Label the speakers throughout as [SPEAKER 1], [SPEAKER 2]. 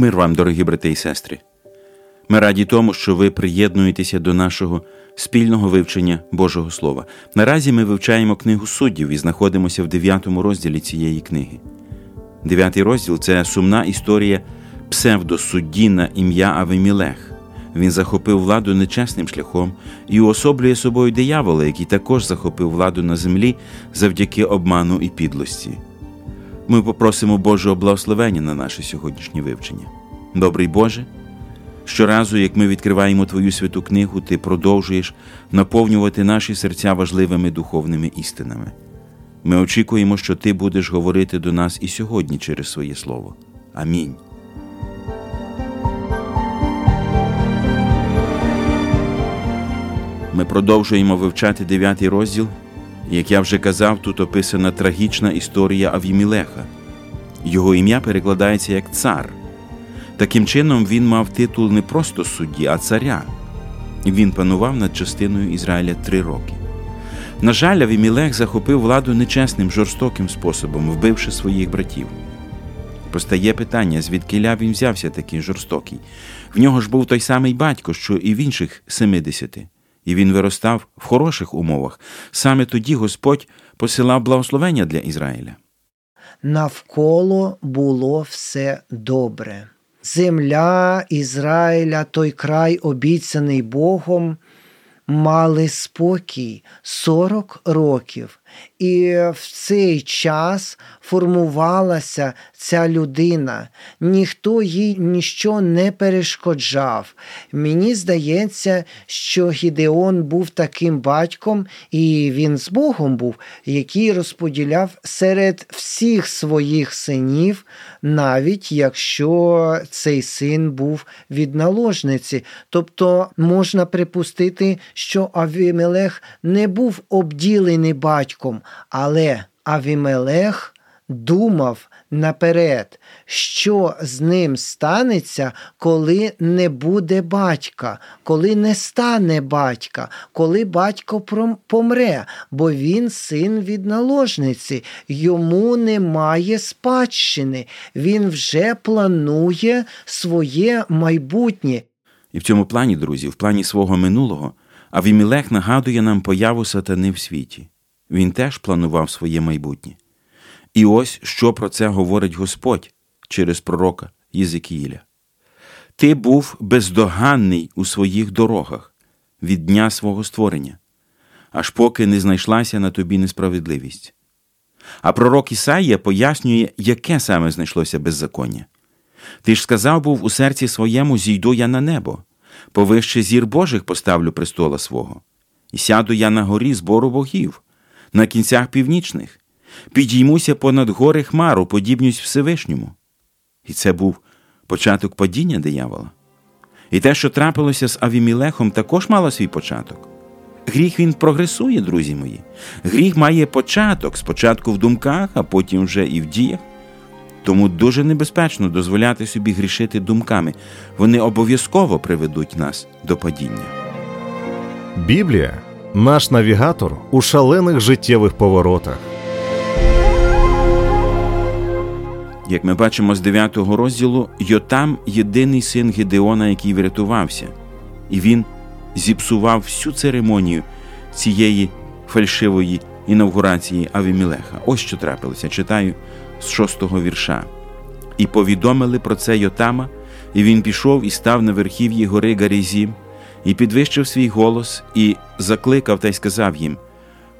[SPEAKER 1] Мир вам, дорогі брати і сестри. Ми раді тому, що ви приєднуєтеся до нашого спільного вивчення Божого Слова. Наразі ми вивчаємо книгу суддів і знаходимося в дев'ятому розділі цієї книги. Дев'ятий розділ це сумна історія псевдосудді на ім'я Авимілех. Він захопив владу нечесним шляхом і уособлює собою диявола, який також захопив владу на землі завдяки обману і підлості. Ми попросимо Божого благословення на наше сьогоднішнє вивчення. Добрий Боже, щоразу, як ми відкриваємо Твою святу книгу, Ти продовжуєш наповнювати наші серця важливими духовними істинами. Ми очікуємо, що Ти будеш говорити до нас і сьогодні через своє Слово. Амінь. Ми продовжуємо вивчати дев'ятий розділ. Як я вже казав, тут описана трагічна історія Авімілеха. Його ім'я перекладається як цар. Таким чином, він мав титул не просто судді, а царя. Він панував над частиною Ізраїля три роки. На жаль, Авімілех захопив владу нечесним, жорстоким способом, вбивши своїх братів. Постає питання, звідки він взявся такий жорстокий. В нього ж був той самий батько, що і в інших семидесяти і він виростав в хороших умовах. Саме тоді Господь посилав благословення для Ізраїля.
[SPEAKER 2] Навколо було все добре. Земля Ізраїля, той край, обіцяний Богом, мали спокій 40 років. І в цей час формувалася ця людина, ніхто їй ніщо не перешкоджав. Мені здається, що Гідеон був таким батьком, і він з Богом був, який розподіляв серед всіх своїх синів, навіть якщо цей син був від наложниці. Тобто можна припустити, що Авімелех не був обділений батьком, але Авімелех думав наперед, що з ним станеться, коли не буде батька, коли не стане батька, коли батько помре, бо він син від наложниці, йому немає спадщини, він вже планує своє майбутнє.
[SPEAKER 1] І в цьому плані, друзі, в плані свого минулого, Авімілех нагадує нам появу сатани в світі. Він теж планував своє майбутнє. І ось що про це говорить Господь через пророка Єзекіїля. Ти був бездоганний у своїх дорогах від дня свого створення, аж поки не знайшлася на тобі несправедливість. А пророк Ісаїя пояснює, яке саме знайшлося беззаконня. Ти ж сказав був у серці своєму зійду я на небо, повище зір Божих поставлю престола свого, і сяду я на горі збору богів, на кінцях північних, підіймуся понад гори Хмару, подібнюсь Всевишньому. І це був початок падіння диявола. І те, що трапилося з Авімілехом, також мало свій початок. Гріх він прогресує, друзі мої. Гріх має початок, спочатку в думках, а потім вже і в діях. Тому дуже небезпечно дозволяти собі грішити думками. Вони обов'язково приведуть нас до падіння.
[SPEAKER 3] Біблія наш навігатор у шалених життєвих поворотах.
[SPEAKER 1] Як ми бачимо з 9 розділу, Йотам єдиний син Гедеона, який врятувався, і він зіпсував всю церемонію цієї фальшивої інавгурації Авімілеха. Ось що трапилося, читаю з шостого вірша. І повідомили про це Йотама, і він пішов і став на верхів'ї гори Гарізім, і підвищив свій голос, і закликав та й сказав їм: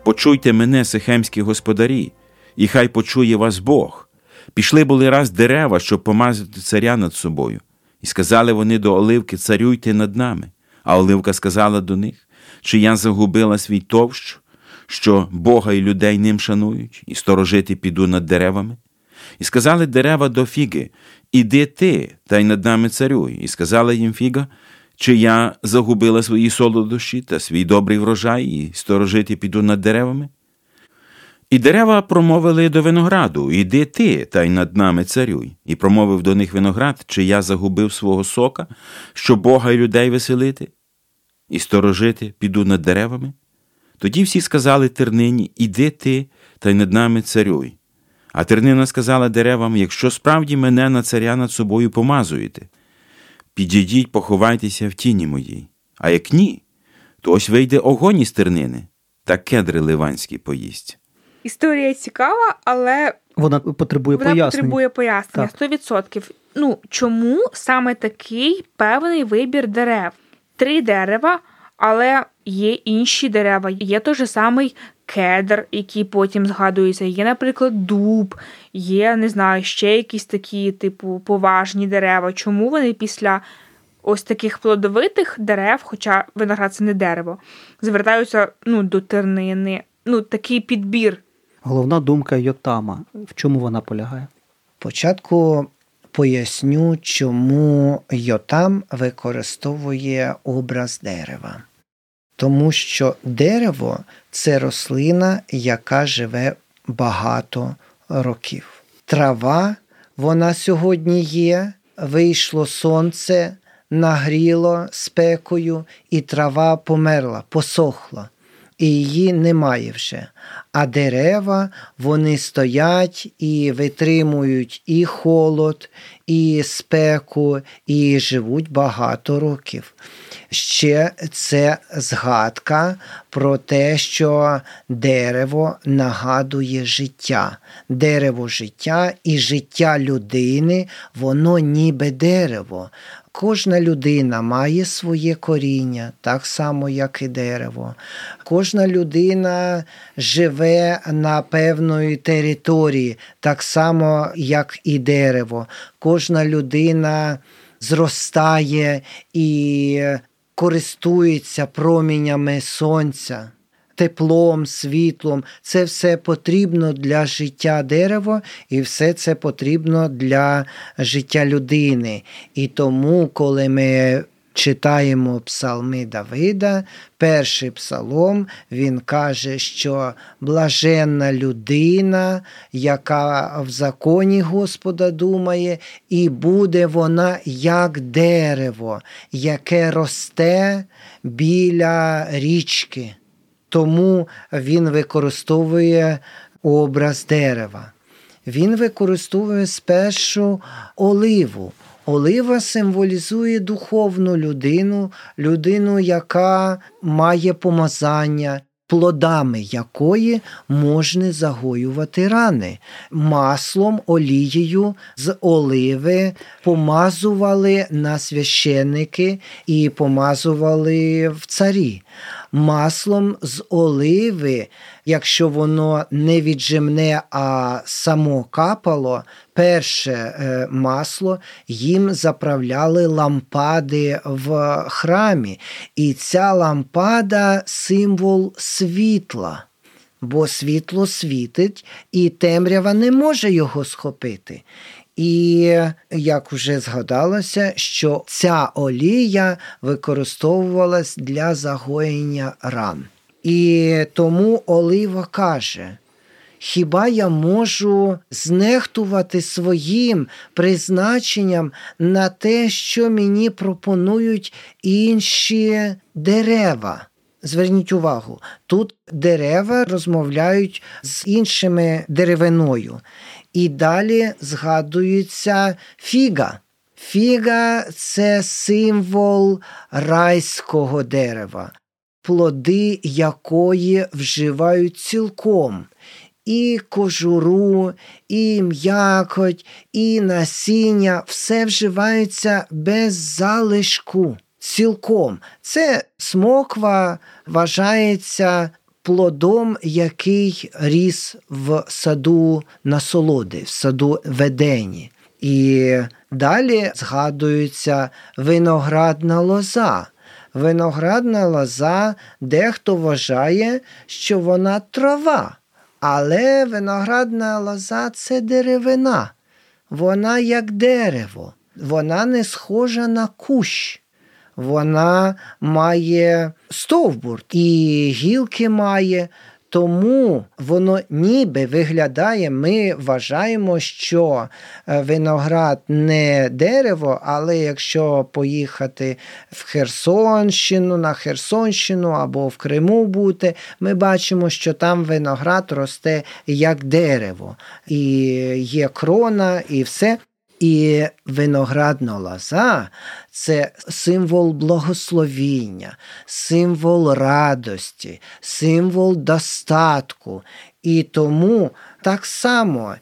[SPEAKER 1] Почуйте мене, сихемські господарі, і хай почує вас Бог. Пішли були раз дерева, щоб помазати царя над собою, і сказали вони до Оливки Царюйте над нами. А Оливка сказала до них, чи я загубила свій товщ, що Бога і людей ним шанують, і сторожити піду над деревами. І сказали дерева до Фіги, іди ти, та й над нами царюй. І сказала їм Фіга, чи я загубила свої солодощі та свій добрий врожай, і сторожити піду над деревами? І дерева промовили до винограду Іди ти, та й над нами царюй, і промовив до них виноград, чи я загубив свого сока, щоб Бога й людей веселити, і сторожити піду над деревами. Тоді всі сказали тернині Іди ти, та й над нами царюй. А тернина сказала деревам: якщо справді мене на царя над собою помазуєте, підійдіть, поховайтеся в тіні моїй. А як ні, то ось вийде огонь із тернини, та кедри ливанські поїсть.
[SPEAKER 4] Історія цікава, але
[SPEAKER 5] Вона потребує
[SPEAKER 4] вона
[SPEAKER 5] пояснень.
[SPEAKER 4] потребує пояснення. 100%. Ну, чому саме такий певний вибір дерев? Три дерева, але є інші дерева. Є той же самий кедр, який потім згадується. Є, наприклад, дуб, є, не знаю, ще якісь такі, типу, поважні дерева. Чому вони після ось таких плодовитих дерев, хоча виноград це не дерево, звертаються ну, до тернини? Ну, такий підбір.
[SPEAKER 5] Головна думка Йотама. В чому вона полягає?
[SPEAKER 2] Спочатку поясню, чому Йотам використовує образ дерева. Тому що дерево це рослина, яка живе багато років. Трава, вона сьогодні є, вийшло сонце, нагріло спекою, і трава померла, посохла, і її немає вже. А дерева вони стоять і витримують і холод, і спеку, і живуть багато років. Ще це згадка про те, що дерево нагадує життя. Дерево життя і життя людини, воно ніби дерево. Кожна людина має своє коріння, так само, як і дерево. Кожна людина живе на певної території, так само, як і дерево. Кожна людина зростає і користується промінями сонця. Теплом, світлом, це все потрібно для життя дерева, і все це потрібно для життя людини. І тому, коли ми читаємо псалми Давида, перший псалом, він каже, що блаженна людина, яка в законі Господа думає, і буде вона як дерево, яке росте біля річки. Тому він використовує образ дерева. Він використовує спершу оливу. Олива символізує духовну людину, людину, яка має помазання, плодами якої можна загоювати рани. Маслом, олією з оливи помазували на священники і помазували в царі. Маслом з оливи, якщо воно не віджимне, а само капало, перше е, масло їм заправляли лампади в храмі. І ця лампада символ світла. Бо світло світить, і темрява не може його схопити. І як вже згадалося, що ця олія використовувалась для загоєння ран. І тому Олива каже: Хіба я можу знехтувати своїм призначенням на те, що мені пропонують інші дерева? Зверніть увагу, тут дерева розмовляють з іншими деревиною. І далі згадується фіга. Фіга це символ райського дерева, плоди якої вживають цілком. І кожуру, і м'якоть, і насіння все вживається без залишку. Цілком. Це смоква вважається плодом, який ріс в саду насолоди, в саду ведені. І далі згадується виноградна лоза. Виноградна лоза дехто вважає, що вона трава, але виноградна лоза це деревина. Вона як дерево, вона не схожа на кущ. Вона має стовбур і гілки має, тому воно ніби виглядає, ми вважаємо, що е, виноград не дерево, але якщо поїхати в Херсонщину, на Херсонщину або в Криму бути, ми бачимо, що там виноград росте як дерево, і є крона, і все. І виноградна лоза – це символ благословіння, символ радості, символ достатку. І тому так само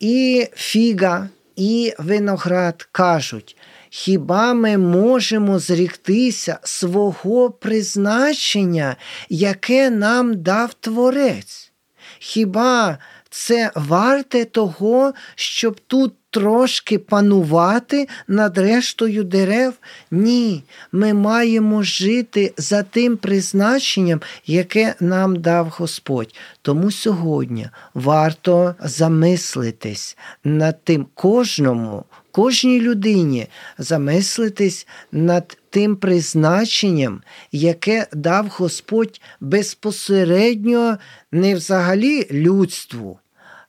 [SPEAKER 2] і фіга, і виноград кажуть, хіба ми можемо зріктися свого призначення, яке нам дав Творець? Хіба це варте того, щоб тут трошки панувати над рештою дерев? Ні, ми маємо жити за тим призначенням, яке нам дав Господь. Тому сьогодні варто замислитись над тим кожному. Кожній людині замислитись над тим призначенням, яке дав Господь безпосередньо не взагалі людству,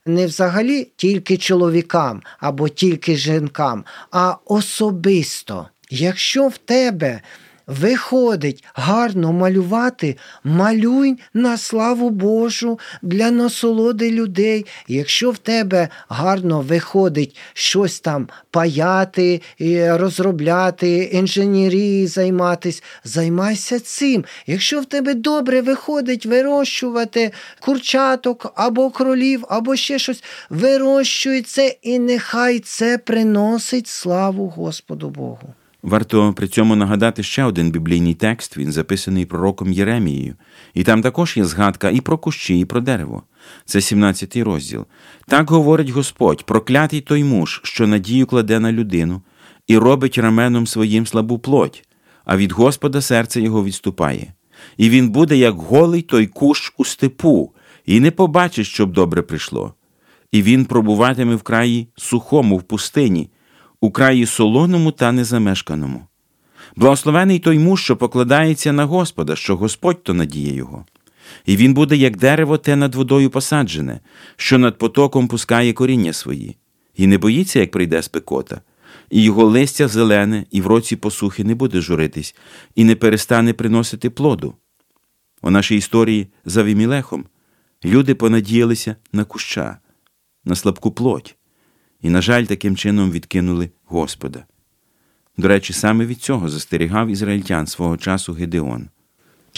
[SPEAKER 2] не взагалі тільки чоловікам або тільки жінкам, а особисто. Якщо в тебе виходить гарно малювати, малюй на славу Божу для насолоди людей. Якщо в тебе гарно виходить щось там паяти, розробляти, інженерії займатись, займайся цим. Якщо в тебе добре виходить вирощувати курчаток або кролів, або ще щось, вирощуй це і нехай це приносить славу Господу Богу.
[SPEAKER 1] Варто при цьому нагадати ще один біблійний текст, він записаний пророком Єремією, і там також є згадка і про кущі, і про дерево. Це 17-й розділ. Так говорить Господь, проклятий той муж, що надію кладе на людину, і робить раменом своїм слабу плоть, а від Господа серце його відступає. І він буде, як голий той кущ у степу, і не побачить, щоб добре прийшло. І він пробуватиме в краї сухому в пустині у краї солоному та незамешканому. Благословений той муж, що покладається на Господа, що Господь то надіє його. І він буде, як дерево, те над водою посаджене, що над потоком пускає коріння свої, і не боїться, як прийде спекота, і його листя зелене, і в році посухи не буде журитись, і не перестане приносити плоду. У нашій історії за Вімілехом люди понадіялися на куща, на слабку плоть і, на жаль, таким чином відкинули Господа. До речі, саме від цього застерігав ізраїльтян свого часу Гедеон.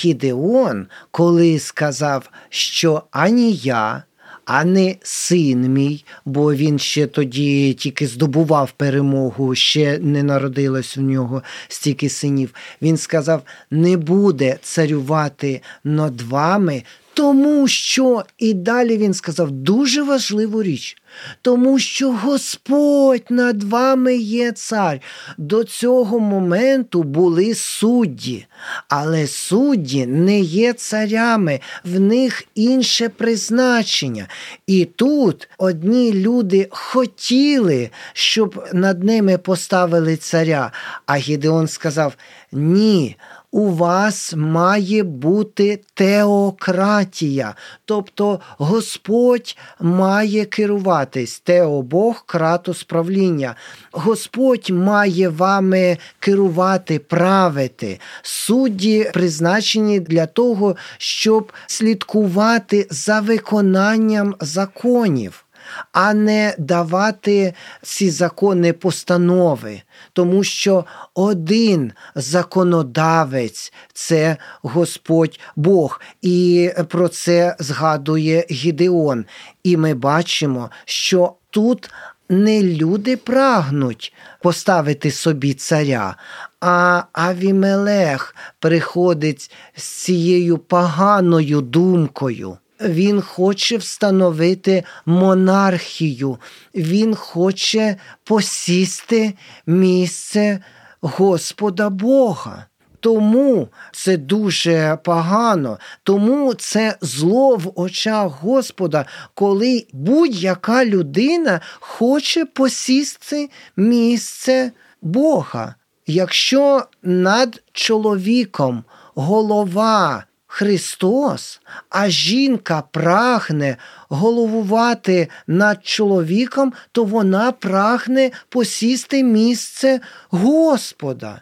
[SPEAKER 2] Гідеон, коли сказав, що ані я, ані син мій, бо він ще тоді тільки здобував перемогу, ще не народилось в нього стільки синів. Він сказав: не буде царювати над вами тому що, і далі він сказав дуже важливу річ, тому що Господь над вами є цар. До цього моменту були судді, але судді не є царями, в них інше призначення. І тут одні люди хотіли, щоб над ними поставили царя. А Гідеон сказав: ні у вас має бути теократія, тобто Господь має керуватись, тео Бог, кратос правління. Господь має вами керувати, правити. Судді призначені для того, щоб слідкувати за виконанням законів а не давати ці закони постанови, тому що один законодавець це Господь Бог, і про це згадує Гідеон. І ми бачимо, що тут не люди прагнуть поставити собі царя, а Авімелех приходить з цією поганою думкою. Він хоче встановити монархію, він хоче посісти місце Господа Бога. Тому це дуже погано, тому це зло в очах Господа, коли будь-яка людина хоче посісти місце Бога. Якщо над чоловіком голова Христос, а жінка прагне головувати над чоловіком, то вона прагне посісти місце Господа.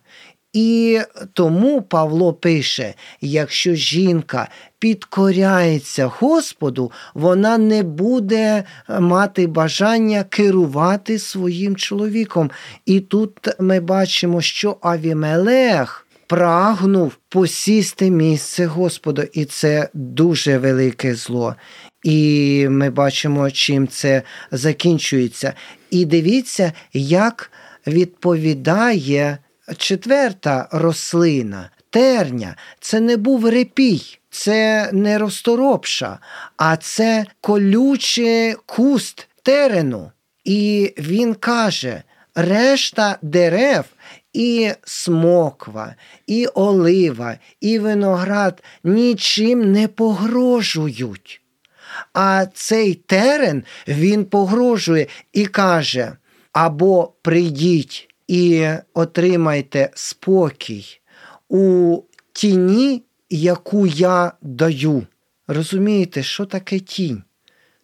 [SPEAKER 2] І тому Павло пише: якщо жінка підкоряється Господу, вона не буде мати бажання керувати своїм чоловіком. І тут ми бачимо, що Авімелех прагнув посісти місце Господа, і це дуже велике зло. І ми бачимо, чим це закінчується. І дивіться, як відповідає четверта рослина. Терня це не був репій, це не розторопша, а це колючий куст терену. І він каже: решта дерев і смоква, і олива, і виноград нічим не погрожують. А цей терен він погрожує і каже: або прийдіть і отримайте спокій у тіні, яку я даю. Розумієте, що таке тінь?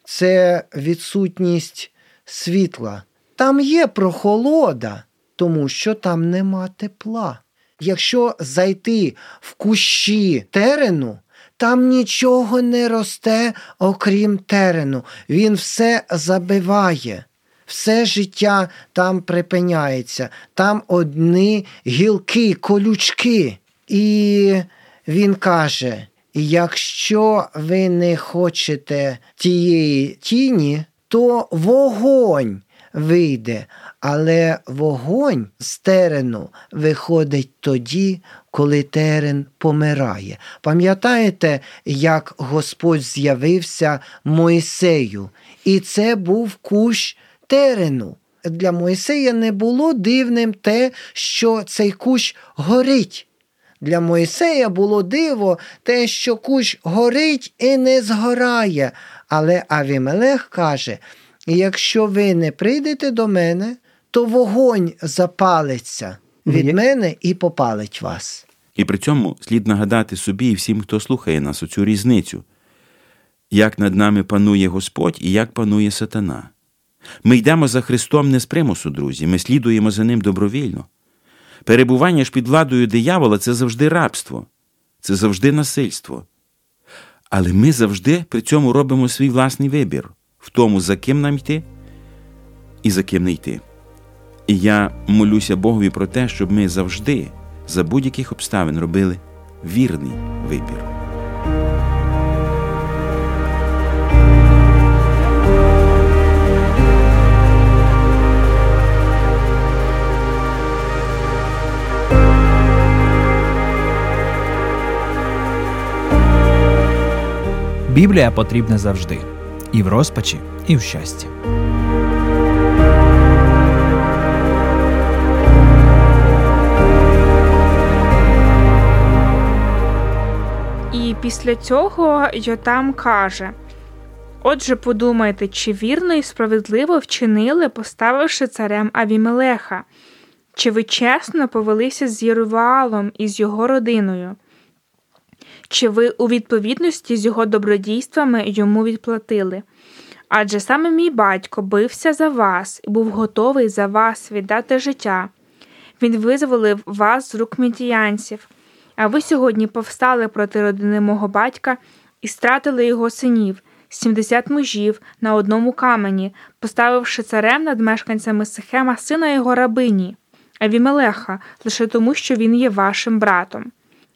[SPEAKER 2] Це відсутність світла. Там є прохолода, тому що там нема тепла. Якщо зайти в кущі терену, там нічого не росте, окрім терену. Він все забиває. Все життя там припиняється, там одні гілки, колючки. І він каже: якщо ви не хочете тієї тіні, то вогонь вийде, але вогонь з терену виходить тоді, коли терен помирає. Пам'ятаєте, як Господь з'явився Мойсею? І це був кущ терену. Для Мойсея не було дивним те, що цей кущ горить. Для Мойсея було диво те, що кущ горить і не згорає. Але Авімелех каже: якщо ви не прийдете до мене, то вогонь запалиться від мене і попалить вас.
[SPEAKER 1] І при цьому слід нагадати собі і всім, хто слухає нас, оцю різницю, як над нами панує Господь і як панує сатана. Ми йдемо за Христом не з примусу, друзі, ми слідуємо за Ним добровільно. Перебування ж під владою диявола це завжди рабство, це завжди насильство. Але ми завжди при цьому робимо свій власний вибір в тому, за ким нам йти і за ким не йти. І я молюся Богові про те, щоб ми завжди, за будь-яких обставин, робили вірний вибір.
[SPEAKER 6] Біблія потрібна завжди і в розпачі, і в щасті.
[SPEAKER 4] І після цього Йотам каже: Отже, подумайте, чи вірно і справедливо вчинили, поставивши царем Авімелеха, чи ви чесно повелися з Єрувалом і з його родиною? Чи ви у відповідності з його добродійствами йому відплатили? Адже саме мій батько бився за вас і був готовий за вас віддати життя. Він визволив вас з рук мідіянців, а ви сьогодні повстали проти родини мого батька і стратили його синів, 70 мужів на одному камені, поставивши царем над мешканцями Сихема сина його рабині, Авімелеха, лише тому, що він є вашим братом.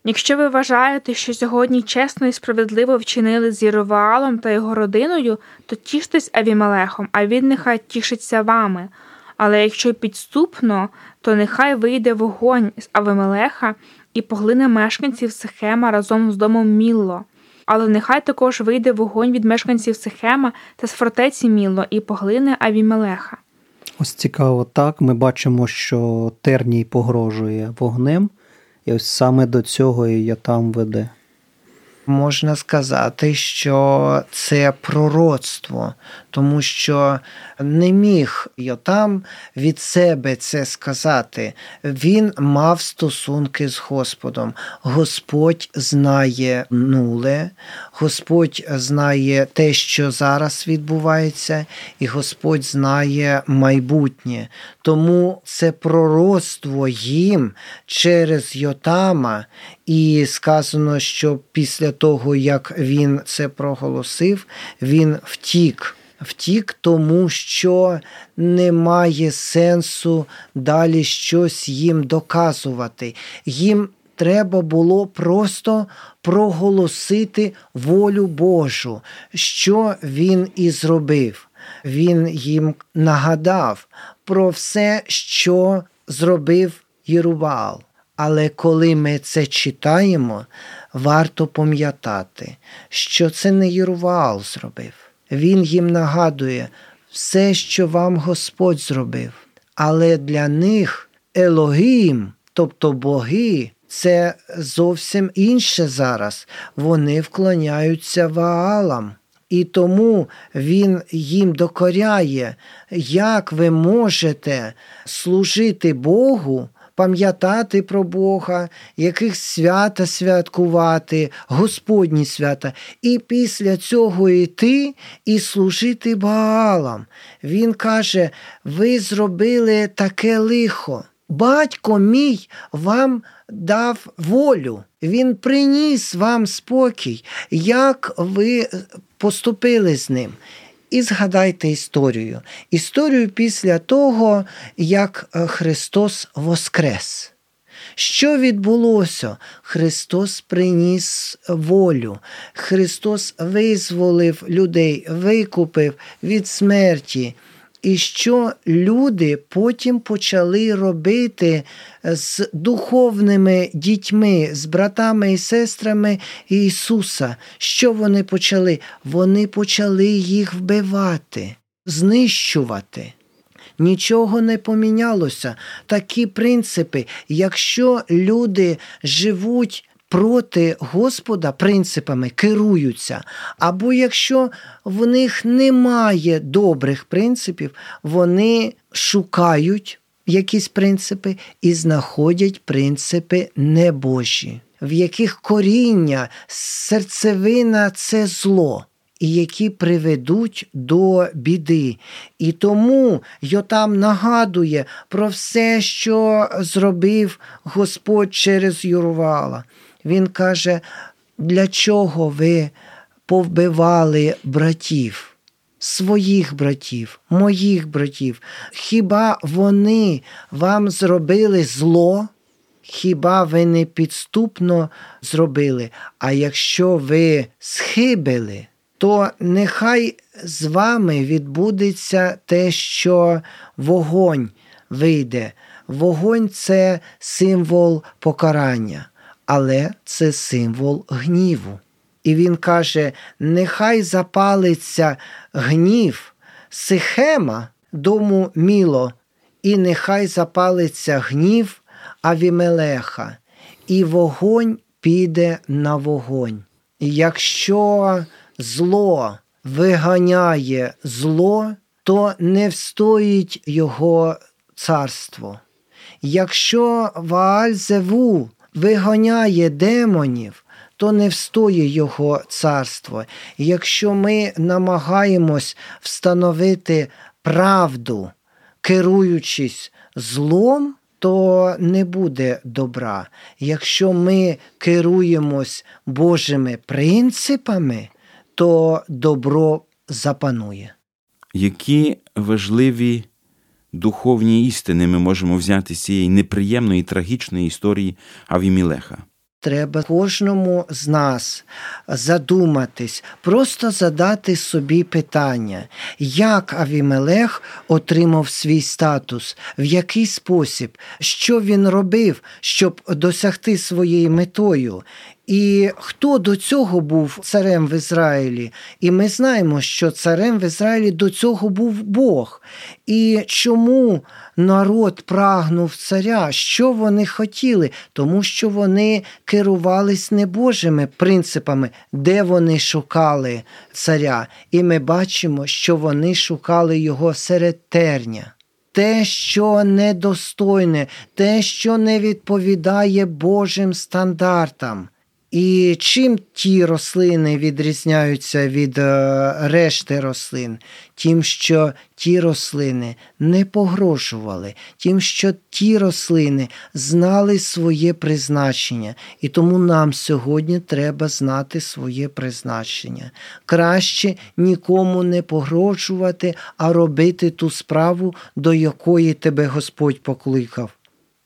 [SPEAKER 4] Якщо ви вважаєте, що сьогодні чесно і справедливо вчинили з Єроваалом та його родиною, то тіштесь Авімелехом, а він нехай тішиться вами. Але якщо підступно, то нехай вийде вогонь з Авимелеха і поглине мешканців Сихема разом з домом Мілло. Але нехай також вийде вогонь від мешканців Сихема та з фортеці Мілло і поглине Авімелеха.
[SPEAKER 5] Ось цікаво, так. Ми бачимо, що терній погрожує вогнем, і ось саме до цього і там веде.
[SPEAKER 2] Можна сказати, що це пророцтво, тому що не міг Йотам від себе це сказати. Він мав стосунки з Господом. Господь знає нуле, Господь знає те, що зараз відбувається, і Господь знає майбутнє. Тому це пророцтво їм через Йотама, і сказано, що після того, як він це проголосив, він втік. Втік, тому що немає сенсу далі щось їм доказувати. Їм треба було просто проголосити волю Божу, що він і зробив. Він їм нагадав про все, що зробив Єрувал. Але коли ми це читаємо, варто пам'ятати, що це не Єрувал зробив. Він їм нагадує все, що вам Господь зробив. Але для них Елогім, тобто боги, це зовсім інше зараз. Вони вклоняються Ваалам. І тому він їм докоряє, як ви можете служити Богу, пам'ятати про Бога, яких свята святкувати, Господні свята, і після цього йти і служити Баалам. Він каже: ви зробили таке лихо. Батько мій вам дав волю, він приніс вам спокій, як ви поступили з ним. І згадайте історію. Історію після того, як Христос Воскрес. Що відбулося? Христос приніс волю, Христос визволив людей, викупив від смерті. І що люди потім почали робити з духовними дітьми, з братами і сестрами Ісуса? Що вони почали? Вони почали їх вбивати, знищувати. Нічого не помінялося. Такі принципи, якщо люди живуть проти Господа принципами керуються, або якщо в них немає добрих принципів, вони шукають якісь принципи і знаходять принципи небожі, в яких коріння, серцевина це зло. І які приведуть до біди. І тому Йотам нагадує про все, що зробив Господь через Юрвала. Він каже, для чого ви повбивали братів, своїх братів, моїх братів? Хіба вони вам зробили зло? Хіба ви не підступно зробили? А якщо ви схибили, то нехай з вами відбудеться те, що вогонь вийде. Вогонь це символ покарання але це символ гніву. І він каже: нехай запалиться гнів Сихема, дому Міло, і нехай запалиться гнів Авімелеха, і вогонь піде на вогонь. Якщо зло виганяє зло, то не встоїть його царство. Якщо Ваальзеву виганяє демонів, то не встоє його царство. якщо ми намагаємось встановити правду, керуючись злом, то не буде добра. Якщо ми керуємось Божими принципами, то добро запанує.
[SPEAKER 1] Які важливі духовні істини ми можемо взяти з цієї неприємної трагічної історії Авімілеха?
[SPEAKER 2] Треба кожному з нас задуматись, просто задати собі питання, як Авімелех отримав свій статус, в який спосіб, що він робив, щоб досягти своєї метою. І хто до цього був царем в Ізраїлі? І ми знаємо, що царем в Ізраїлі до цього був Бог. І чому народ прагнув царя? Що вони хотіли? Тому що вони керувались не Божими принципами, де вони шукали царя. І ми бачимо, що вони шукали його серед терня. Те, що недостойне, те, що не відповідає Божим стандартам. І чим ті рослини відрізняються від е, решти рослин? Тим, що ті рослини не погрожували, тим, що ті рослини знали своє призначення, і тому нам сьогодні треба знати своє призначення. Краще нікому не погрожувати, а робити ту справу, до якої тебе Господь покликав.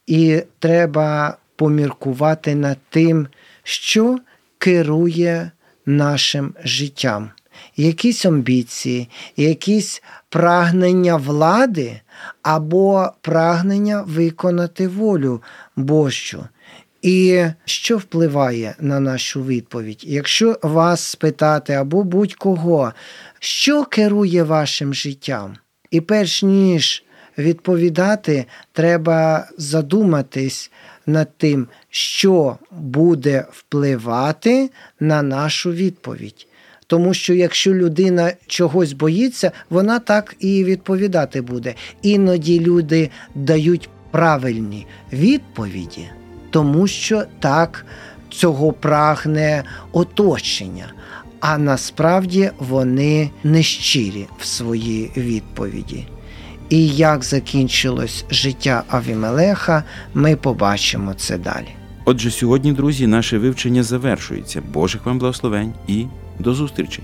[SPEAKER 2] І треба поміркувати над тим що керує нашим життям. Якісь амбіції, якісь прагнення влади або прагнення виконати волю Божу. І що впливає на нашу відповідь? Якщо вас спитати або будь-кого, що керує вашим життям? І перш ніж відповідати, треба задуматись над тим, що буде впливати на нашу відповідь. Тому що якщо людина чогось боїться, вона так і відповідати буде. Іноді люди дають правильні відповіді, тому що так цього прагне оточення. А насправді вони нещирі в своїй відповіді. І як закінчилось життя Авімелеха, ми побачимо це далі.
[SPEAKER 1] Отже, сьогодні, друзі, наше вивчення завершується. Божих вам благословень і до зустрічей!